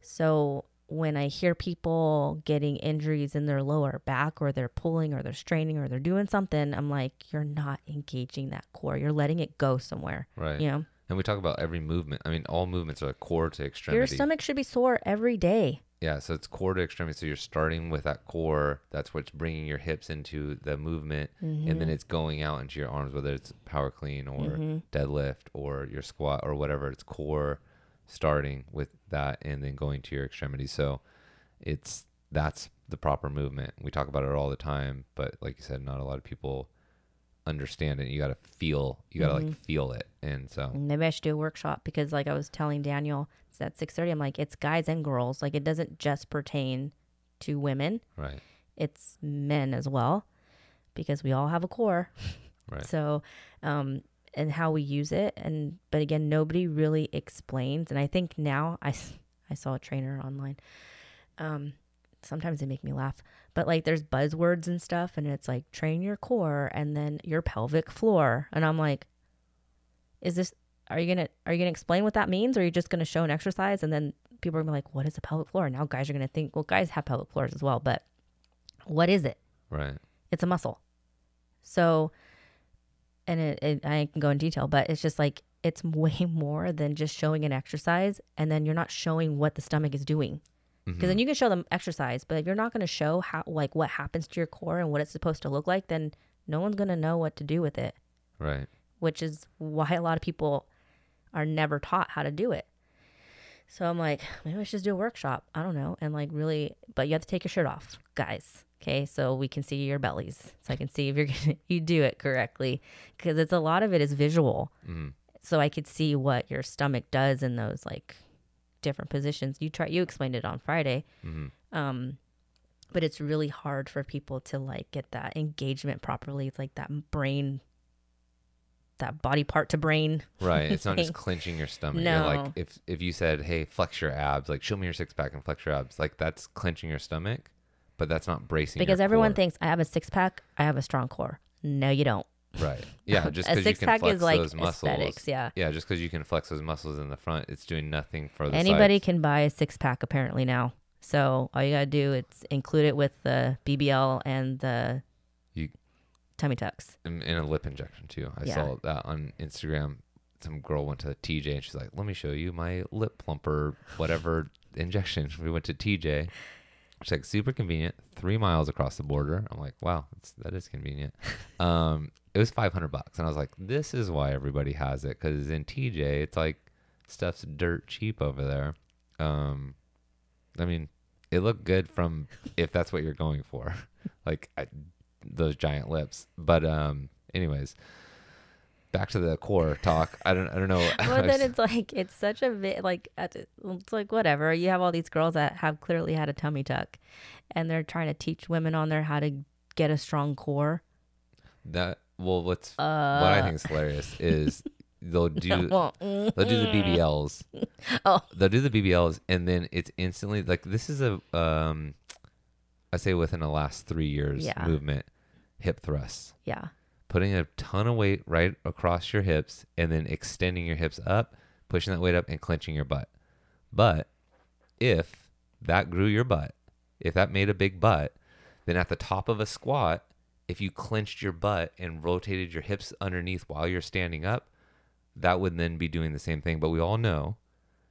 So when I hear people getting injuries in their lower back or they're pulling or they're straining or they're doing something, I'm like, you're not engaging that core. You're letting it go somewhere. right. You know, And we talk about every movement. I mean, all movements are core to extremity. your stomach should be sore every day. Yeah, so it's core to extremity. So you're starting with that core. That's what's bringing your hips into the movement, and Mm-hmm. then it's going out into your arms, whether it's power clean or Mhm. deadlift or your squat or whatever. It's core starting with that, and then going to your extremity. So it's that's the proper movement. We talk about it all the time, but like you said, not a lot of people understand it. You got to feel. You got to Mhm. like feel it, and so Maybe I should do a workshop because, like I was telling Daniel, it's at six thirty. I'm like, it's guys and girls. Like, it doesn't just pertain to women; right, it's men as well, because we all have a core. [LAUGHS] right, So, um, and how we use it, and but again, nobody really explains. And I think now I [LAUGHS] I saw a trainer online. Um, sometimes they make me laugh, but like there's buzzwords and stuff, and it's like train your core and then your pelvic floor, and I'm like, is this? Are you gonna are you gonna explain what that means, or are you just gonna show an exercise and then people are gonna be like, what is a pelvic floor? And now guys are gonna think, well, guys have pelvic floors as well, but what is it? right, it's a muscle. So, and it, it, I can go in detail, but it's just like it's [LAUGHS] way more than just showing an exercise, and then you're not showing what the stomach is doing. Because then you can show them exercise but if you're not going to show how like what happens to your core and what it's supposed to look like then no one's going to know what to do with it. Right. which is why a lot of people are never taught how to do it. So i'm like maybe let's just do a workshop. I don't know. And like really but you have to take your shirt off guys. Okay? So we can see your bellies. So i can see if you're [LAUGHS] gonna you do it correctly. Because it's a lot of it is visual. Mhm. so i could see what your stomach does in those like different positions you try you explained it on friday Mhm. um but it's really hard for people to like get that engagement properly it's like that brain that body part to brain Right. It's not just clenching your stomach. You're like if if you said, "Hey, flex your abs," like show me your six pack and flex your abs, like that's clenching your stomach, but that's not bracing. because everyone core. thinks i have a six-pack i have a strong core no you don't Right. [LAUGHS] Yeah. Just because you can flex is like those muscles. aesthetics yeah Yeah. Just because you can flex those muscles in the front, it's doing nothing for the anybody sides. can buy a six-pack apparently now so all you gotta do is include it with the bbl and the You- tummy tucks and, a lip injection too. I Yeah. saw that on Instagram. Some girl went to TJ and she's like, "Let me show you my lip plumper, whatever [LAUGHS] injection." We went to TJ. It's like super convenient, three miles across the border. I'm like, wow, that is convenient. [LAUGHS] Um, it was 500 bucks, and I was like, this is why everybody has it because in TJ, it's like stuff's dirt cheap over there. Um, I mean, it looked good from [LAUGHS] if that's what you're going for, [LAUGHS] like I, those giant lips. But um, anyways, back to the core talk. I don't, I don't know. [LAUGHS] well then it's like it's such a vi- like it's like whatever you have all these girls that have clearly had a tummy tuck and they're trying to teach women on there how to get a strong core that well, what's uh what I think is hilarious is [LAUGHS] they'll do they'll do the BBLs. Oh. They'll do the BBLs and then it's instantly like this is a um I say within the last 3 years Yeah. movement hip thrusts. yeah Putting a ton of weight right across your hips and then extending your hips up, pushing that weight up and clenching your butt. But if that grew your butt, if that made a big butt, then at the top of a squat, if you clenched your butt and rotated your hips underneath while you're standing up, that would then be doing the same thing. But we all know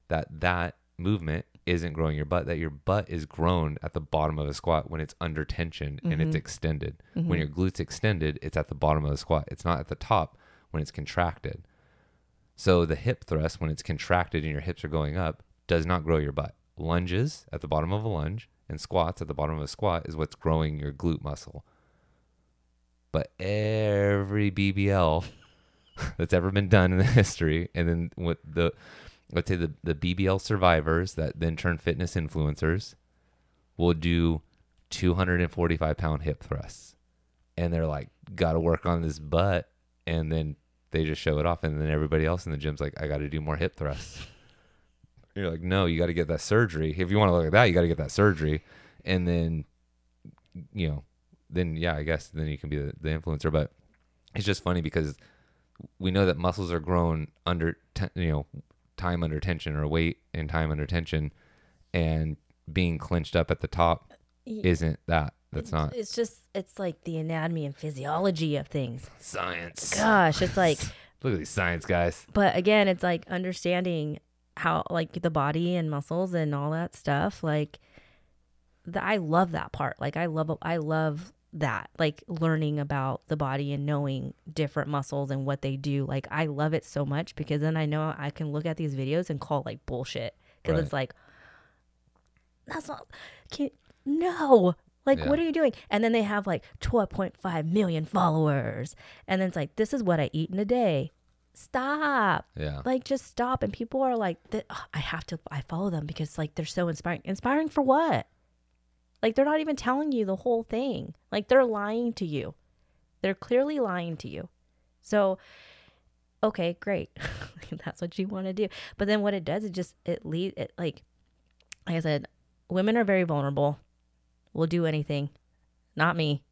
that that movement isn't growing your butt, that your butt is grown at the bottom of a squat when it's under tension and it's mm-hmm. extended. Mm-hmm. When your glutes extended, it's at the bottom of the squat. It's not at the top when it's contracted. So the hip thrust, when it's contracted and your hips are going up, does not grow your butt. Lunges at the bottom of a lunge and squats at the bottom of a squat is what's growing your glute muscle. But every BBL [LAUGHS] that's ever been done in the [LAUGHS] history, and then with the let's say the, the BBL survivors that then turn fitness influencers will do 245 pound hip thrusts. And they're like, gotta work on this butt. And then they just show it off. And then everybody else in the gym's like, I gotta do more hip thrusts. [LAUGHS] You're like, no, you gotta get that surgery. If you wanna look at that, you gotta get that surgery. And then, you know, then yeah, I guess then you can be the, the influencer. But it's just funny because we know that muscles are grown under, te- you know, time under tension or weight and time under tension, and being clenched up at the top isn't that. That's not it's just it's like the anatomy and physiology of things science. gosh it's like [LAUGHS] Look at these science guys. but again it's like understanding how like the body and muscles and all that stuff like the, i love that part like i love i love that like learning about the body and knowing different muscles and what they do. Like i love it so much because then i know i can look at these videos and call like bullshit. Because Right. it's like that's not can no. Like Yeah. what are you doing? And then they have like 12.5 million followers. And then it's like this is what i eat in a day. Stop. Yeah. like just stop. And people are like i have to i follow them because like they're so inspiring inspiring for what like they're not even telling you the whole thing. Like they're lying to you. They're clearly lying to you. So okay great. [LAUGHS] That's what you want to do. But then what it does it just it lead it like like i said women are very vulnerable. Will do anything. Not me.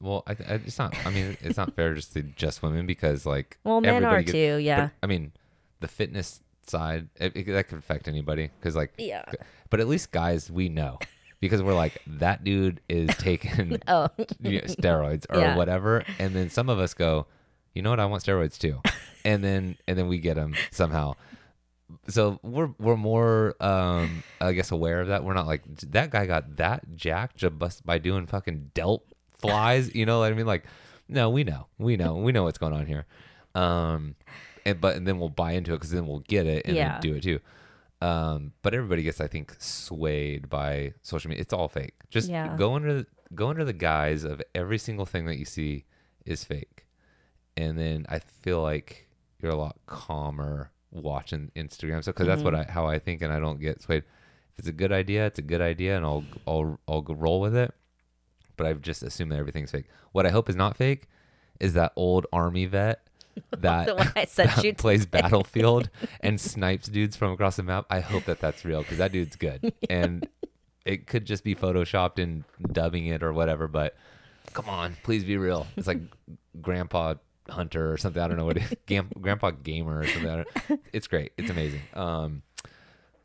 Well, I, I it's not. I mean, it's not fair just to just women because like well men are gets- too yeah. But, I mean, the fitness side it, it- that could affect anybody because like, yeah. but at least guys we know because we're like that dude is [LAUGHS] taking oh you know, steroids or Yeah. whatever, and then some of us go, you know what, I want steroids too, [LAUGHS] and then and then we get them somehow. so we're we're more um I guess aware of that. We're not like that guy got that jacked just by doing fucking delt flies. You know what I mean? Like, no, we know, we know, we know what's going on here. Um, and but and then we'll buy into it because then we'll get it and Yeah. then do it too. Um, but everybody gets, I think, swayed by social media. It's all fake. Just Yeah. go under the, go under the guise of every single thing that you see is fake, and then I feel like you're a lot calmer watching Instagram. So because that's what I how I think, and I don't get swayed. If it's a good idea, it's a good idea, and I'll I'll I'll roll with it. But I've just assumed that everything's fake. What I hope is not fake is that old army vet [LAUGHS] that, The one I sent that you plays [LAUGHS] Battlefield [LAUGHS] and snipes dudes from across the map. I hope that that's real because that dude's good, and it could just be photoshopped and dubbing it or whatever. But come on, please be real. It's like Grandpa Hunter or something. I don't know what it is. Gam- Grandpa Gamer or something. It's great. It's amazing. Um,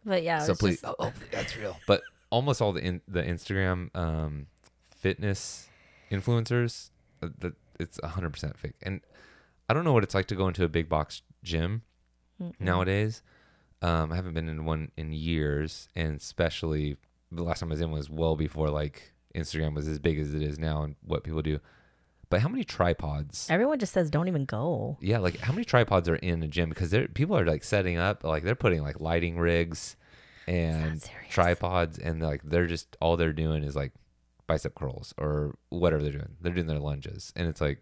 But yeah, so please, just- oh, hopefully that's real. But almost all the in, the Instagram um, fitness influencers, uh, the, it's hundred percent fake. And I don't know what it's like to go into a big box gym nowadays. Um, I haven't been in one in years, and especially the last time I was in was well before like Instagram was as big as it is now and what people do. But how many tripods? everyone just says don't even go. Yeah, like how many tripods are in a gym? Because they're people are like setting up, like they're putting like lighting rigs and tripods, and like they're just all they're doing is like bicep curls or whatever they're doing. They're doing their lunges, and it's like,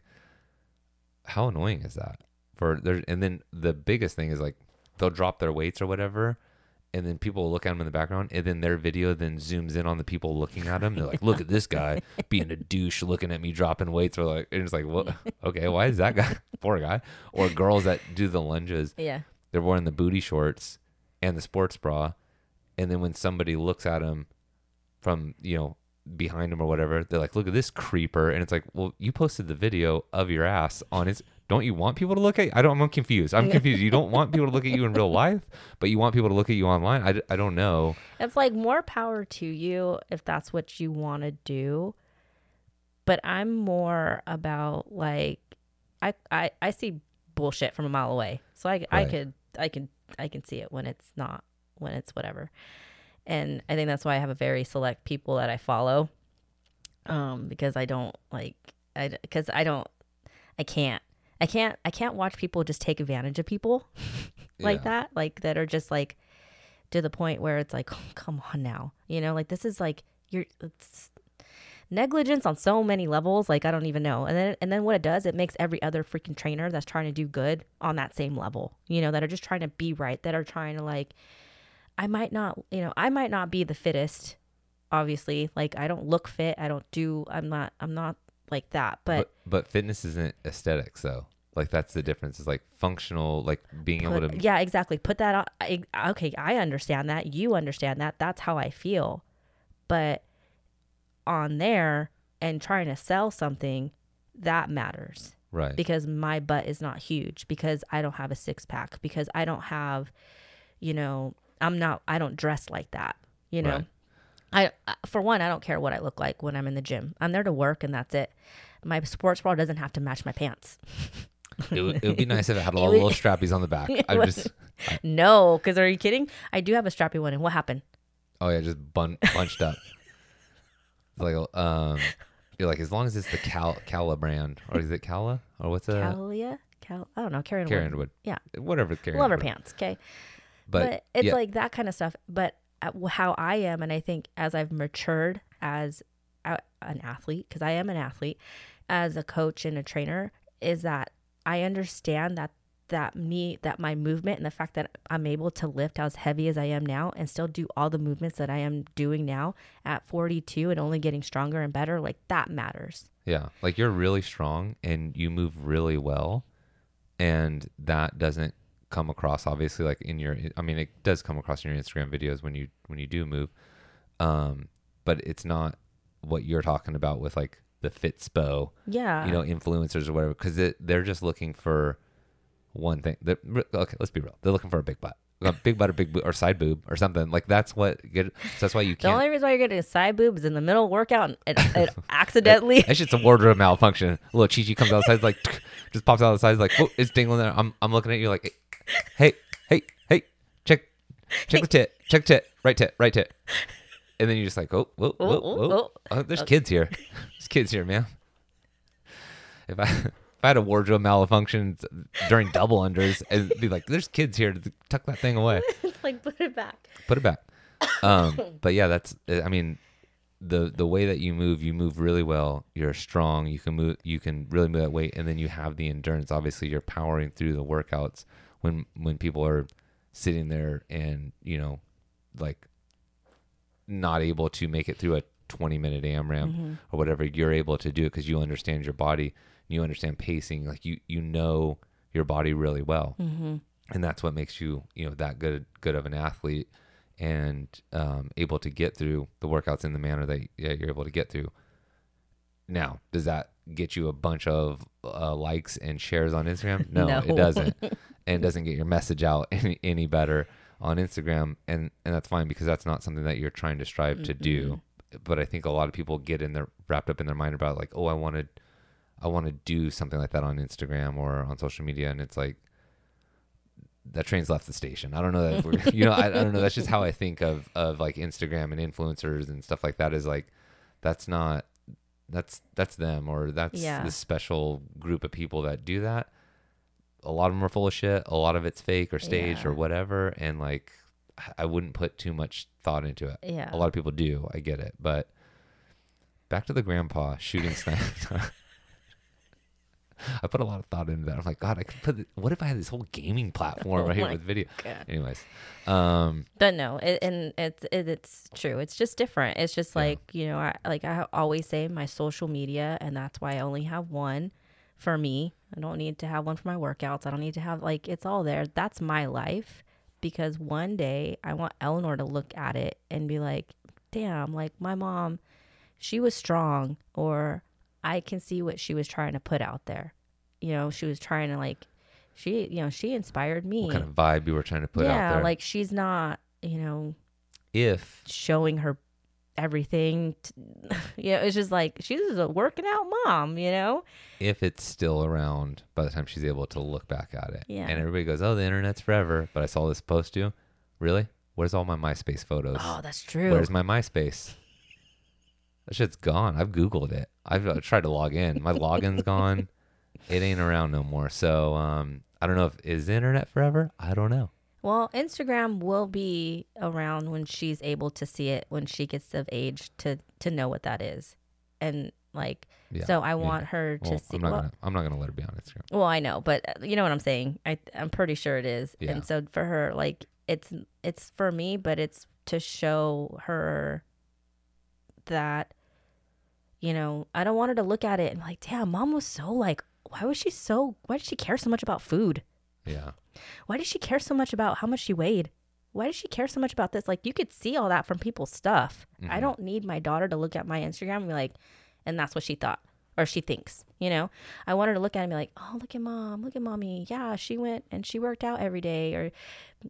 how annoying is that? For there, and then the biggest thing is like they'll drop their weights or whatever, and then people will look at them in the background, and then their video then zooms in on the people looking at them. They're like, "Look at this guy being a douche, looking at me dropping weights," or like, and it's like, "What? Okay, why is that guy [LAUGHS] poor guy?" Or girls that do the lunges, Yeah. they're wearing the booty shorts and the sports bra, and then when somebody looks at them from you know behind them or whatever, they're like, "Look at this creeper," and it's like, "Well, you posted the video of your ass on his." Don't you want people to look at? You? I don't. I'm confused. I'm confused. You don't want people to look at you in real life, but you want people to look at you online. I, I don't know. It's like more power to you if that's what you want to do. But I'm more about like I I I see bullshit from a mile away. So I I could I can I can see it when it's not when it's whatever. And I think that's why I have a very select people that I follow. Um because I don't like I cuz I don't I can't I can't I can't watch people just take advantage of people [LAUGHS] like Yeah. that like that are just like to the point where it's like, oh, come on now, you know, like this is like you're it's negligence on so many levels. Like I don't even know. And then and then what it does, it makes every other freaking trainer that's trying to do good on that same level. You know, that are just trying to be right, that are trying to like, I might not, you know, I might not be the fittest. Obviously, like I don't look fit. I don't do. I'm not. I'm not like that. But, But but fitness isn't aesthetics though. Like that's the difference. Is like functional, like being able to. yeah exactly put that on I, okay i understand that you understand that that's how i feel but on there and trying to sell something that matters Right. because my butt is not huge because i don't have a six pack because i don't have you know i'm not i don't dress like that you know Right. I, for one i don't care what i look like when i'm in the gym i'm there to work and that's it my sports bra doesn't have to match my pants [LAUGHS] it, would, it would be nice if it had [LAUGHS] It would- little [LAUGHS] strappies on the back. I just. no because are you kidding i do have a strappy one and what happened Oh yeah, just bun- bunched up. It's like um, you're like as long as it's the Cal Cala brand or is it Cala or what's a Calia? Cal I don't know. Karen. Carrie Underwood. Underwood? Yeah. Whatever Carrie. Love her pants. Okay. But, But, it's yeah, like that kind of stuff. But how I am, and I think as I've matured as a, an athlete, because I am an athlete, as a coach and a trainer, is that I understand that that me that my movement and the fact that I'm able to lift as heavy as I am now and still do all the movements that I am doing now at 42 and only getting stronger and better like that matters. yeah, like you're really strong and you move really well, and that doesn't come across obviously like in your. I mean, it does come across in your Instagram videos when you when you do move, um, but it's not what you're talking about with like the Fitspo Yeah. you know, influencers or whatever, because they're just looking for one thing. They're, okay, let's be real. They're looking for a big butt, a big butt or big bo- or side boob or something. Like that's what get. So that's why you [LAUGHS] The can't. only reason why you're getting a side boob is in the middle of workout and it, it [LAUGHS] accidentally. That shit's a wardrobe malfunction. A little Chi Chi comes outside, like [LAUGHS] just pops out of the side, like oh, it's dingling there. I'm I'm looking at you like, hey, hey, hey, check check the tit, check the tit, right tit, right tit. And then you're just like, oh, whoa, whoa, Oh, whoa. oh, oh. Oh, there's kids here. There's kids here, man. If I if I had a wardrobe malfunction during double unders, it'd be like, there's kids here to tuck that thing away. [LAUGHS] it's like put it back. Put it back. Um, [COUGHS] but yeah, that's. I mean, the the way that you move, you move really well. You're strong. You can move. You can really move that weight, and then you have the endurance. Obviously, you're powering through the workouts when when people are sitting there and you know, like not able to make it through a 20 minute AMRAP or whatever. You're able to do it because you understand your body. You understand pacing. Like you you know your body really well Mm-hmm. and that's what makes you you know that good good of an athlete and um, able to get through the workouts in the manner that yeah, you're able to get through now does that get you a bunch of uh, likes and shares on instagram no, [LAUGHS] No. it doesn't [LAUGHS] and it doesn't get your message out [LAUGHS] any, any better on instagram and and that's fine because that's not something that you're trying to strive to do but i think a lot of people get in their wrapped up in their mind about like oh i want to i want to do something like that on instagram or on social media and it's like that train's left the station. I don't know that we're, you know, I, I don't know. That's just how I think of, of like Instagram and influencers and stuff like that is like, that's not, that's, that's them or that's Yeah. this special group of people that do that. A lot of them are full of shit. A lot of it's fake or staged Yeah. or whatever. And like, I wouldn't put too much thought into it. Yeah. A lot of people do. I get it. But back to the grandpa shooting [LAUGHS] sniper. [LAUGHS] I put a lot of thought into that. I'm like, God, I could put. What if I had this whole gaming platform [LAUGHS] Oh right here with video? God. Anyways, um, But no, it, and it's it, it's true. It's just different. It's just Yeah. like you know, I like I always say my social media, and that's why I only have one for me. I don't need to have one for my workouts. I don't need to have like it's all there. That's my life because one day I want Eleanor to look at it and be like, "Damn, like my mom, she was strong," or I can see what she was trying to put out there. You know, she was trying to like, she you know she inspired me. what kind of vibe you were trying to put yeah, out there? like she's not you know if showing her everything. T- [LAUGHS] you know, it's just like she's a working out mom. You know. if it's still around by the time she's able to look back at it, Yeah. and everybody goes, "Oh, the internet's forever," but I saw this post too. Really? Where's all my MySpace photos? Oh, that's true. Where's my MySpace? That shit's gone. I've Googled it. I've uh, tried to log in. My login's gone. [LAUGHS] It ain't around no more. So um, I don't know if is the internet forever. I don't know. well, Instagram will be around when she's able to see it when she gets of age to to know what that is, and like Yeah. so I yeah. want her to Well, see. I'm not well, gonna. I'm not gonna let her be on Instagram. Well, I know, but uh, you know what I'm saying. I I'm pretty sure it is. Yeah. And so for her, like it's it's for me, but it's to show her that you know I don't want her to look at it and like, damn, mom was so like, why was she so? Why did she care so much about food? Yeah. Why did she care so much about how much she weighed? Why does she care so much about this? Like you could see all that from people's stuff. I Mhm. don't need my daughter to look at my Instagram and be like, and that's what she thought or she thinks, you know? I want her to look at be like, oh, look at mom, look at mommy. Yeah, she went and she worked out every day. Or,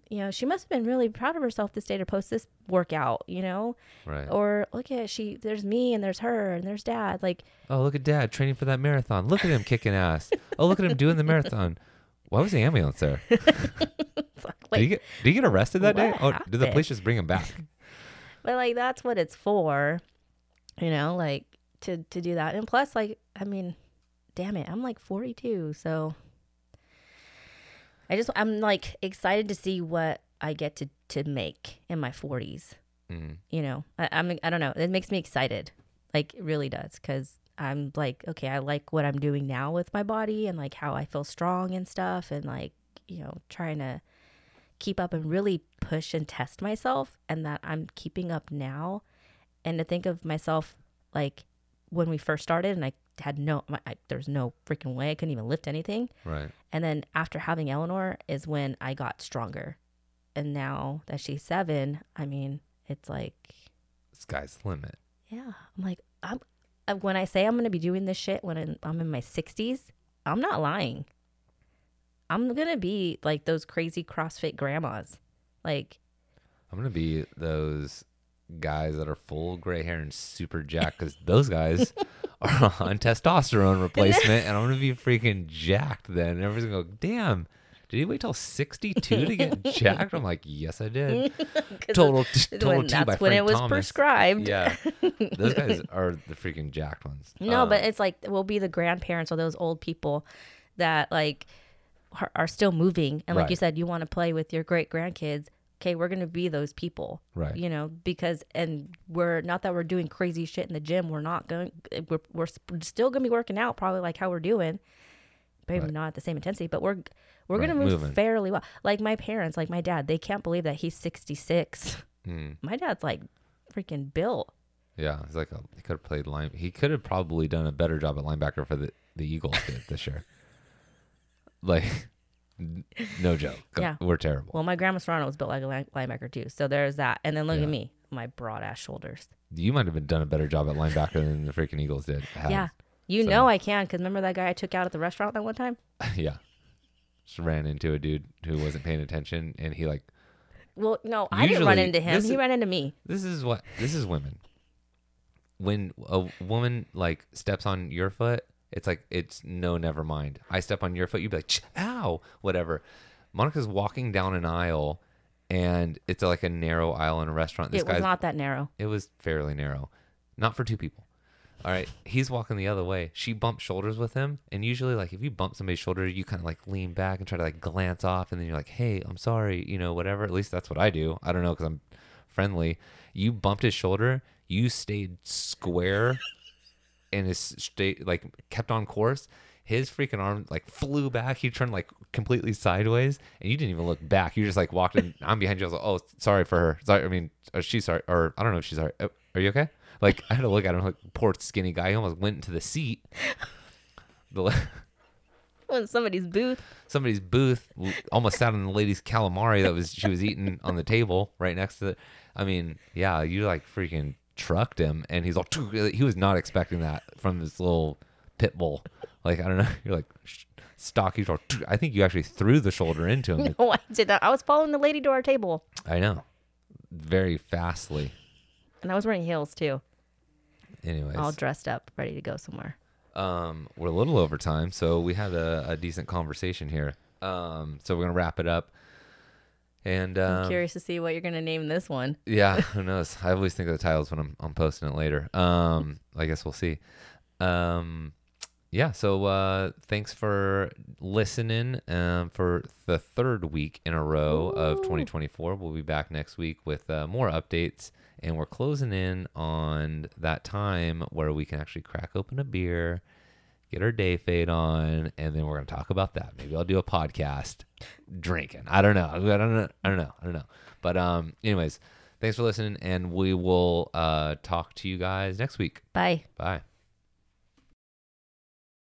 you know, she must have been really proud of herself this day to post this workout, you know? Right. Or look at she, there's me and there's her and there's dad. Like, Oh, look at dad training for that marathon. Look at him kicking ass. Oh, look at him doing the marathon. Why was the ambulance there? like, did he get Did he get arrested that day? what Oh, did the police just bring him back? but like that's what it's for you know like to to do that. And plus like i mean damn it i'm like 42 so i just i'm like excited to see what i get to to make in my 40s Mm. you know? I, i'm i don't know it makes me excited like it really does because i'm like okay i like what i'm doing now with my body and like how i feel strong and stuff and like you know trying to keep up and really push and test myself and that i'm keeping up now. And to think of myself like when we first started and i had no my, I, there's no freaking way i couldn't even lift anything Right. and then after having Eleanor is when I got stronger. And now that she's seven, I mean, it's like, Sky's the limit. yeah, I'm like, I'm, uh, when I say I'm going to be doing this shit when I'm- in my 60s, I'm not lying. I'm going to be like those crazy CrossFit grandmas. Like, I'm gonna be those guys that are full gray hair and super jacked because those guys [LAUGHS] are on testosterone replacement, and I'm gonna be freaking jacked then. And everyone's gonna go, "Damn, did he wait till 62 to get [LAUGHS] jacked? I'm like, yes, I did. [LAUGHS] Total, total when, T by that's when Frank it was Thomas. prescribed. Yeah, those guys are the freaking jacked ones. No, Um, but it's like we'll be the grandparents or those old people that like are, are still moving, and like you said, you want to play with your great grandkids. Okay, we're gonna be those people, Right. You know, because and we're not that we're doing crazy shit in the gym. We're not going. We're we're still gonna be working out probably like how we're doing, maybe Right. not at the same intensity, but we're we're Right, gonna move moving. fairly well. Like my parents, like my dad, they can't believe that he's sixty six. mm, [LAUGHS] My dad's like freaking built. yeah, he's like a, he could have played line. He could have probably done a better job at linebacker for the the Eagles this year. [LAUGHS] Like, no joke. [LAUGHS] Yeah. we're terrible. Well, my grandma Serrano was built like a line- linebacker too. So there's that. And then look Yeah. at me, my broad ass shoulders. you might have been done a better job at linebacker than the freaking Eagles did. had. Yeah. You So- know I can because remember that guy I took out at the restaurant that one time? [LAUGHS] yeah. Just ran into a dude who wasn't paying attention, and he like Well, no, I didn't run into him. He is- ran into me. this is what this is women. When a woman like steps on your foot, it's like it's no, never mind. I step on your foot, you'd be like, "Ch- ow, whatever. Monica's walking down an aisle, and it's like a narrow aisle in a restaurant. This it was guy's not that narrow. it was fairly narrow, not for two people. All right, he's walking the other way. She bumped shoulders with him, and usually, like if you bump somebody's shoulder, you kind of like lean back and try to like glance off, and then you're like, "Hey, I'm sorry," you know, whatever. At least that's what I do. I don't know because I'm friendly. You bumped his shoulder. You stayed square, and his state like kept on course. His freaking arm like flew back. He turned like completely sideways, and you didn't even look back. You just like walked in. [LAUGHS] I'm behind you. I was like, "Oh, sorry for her. Sorry. I mean, she's sorry, or I don't know if she's sorry. Uh, Are you okay?" Like I had to look at him like poor skinny guy. He almost went into the seat. [LAUGHS] The la- somebody's booth. somebody's booth almost sat on the lady's calamari that was she was eating on the table right next to it. I mean, yeah, you like freaking trucked him, and he's all he was not expecting that from this little pit bull. Like I don't know, [LAUGHS] you're like stocky. All, I think you actually threw the shoulder into him. [LAUGHS] No, I did not. I was following the lady to our table, I know, very fastly. and I was wearing heels too, Anyways, all dressed up, ready to go somewhere. um, we're a little over time, so we had a, a decent conversation here. Um, so we're gonna wrap it up. And um, I'm curious to see what you're gonna name this one. [LAUGHS] Yeah, who knows? I always think of the titles when I'm I'm posting it later. Um, I guess we'll see. Um, yeah. So uh, thanks for listening. Um, for the third week in a row of 2024, we'll be back next week with uh, more updates, and we're closing in on that time where we can actually crack open a beer. Get our day fade on, and then we're gonna talk about that. Maybe I'll do a podcast drinking. I don't know. I don't know. I don't know. I don't know. But um, anyways, thanks for listening, and we will uh talk to you guys next week. Bye. Bye.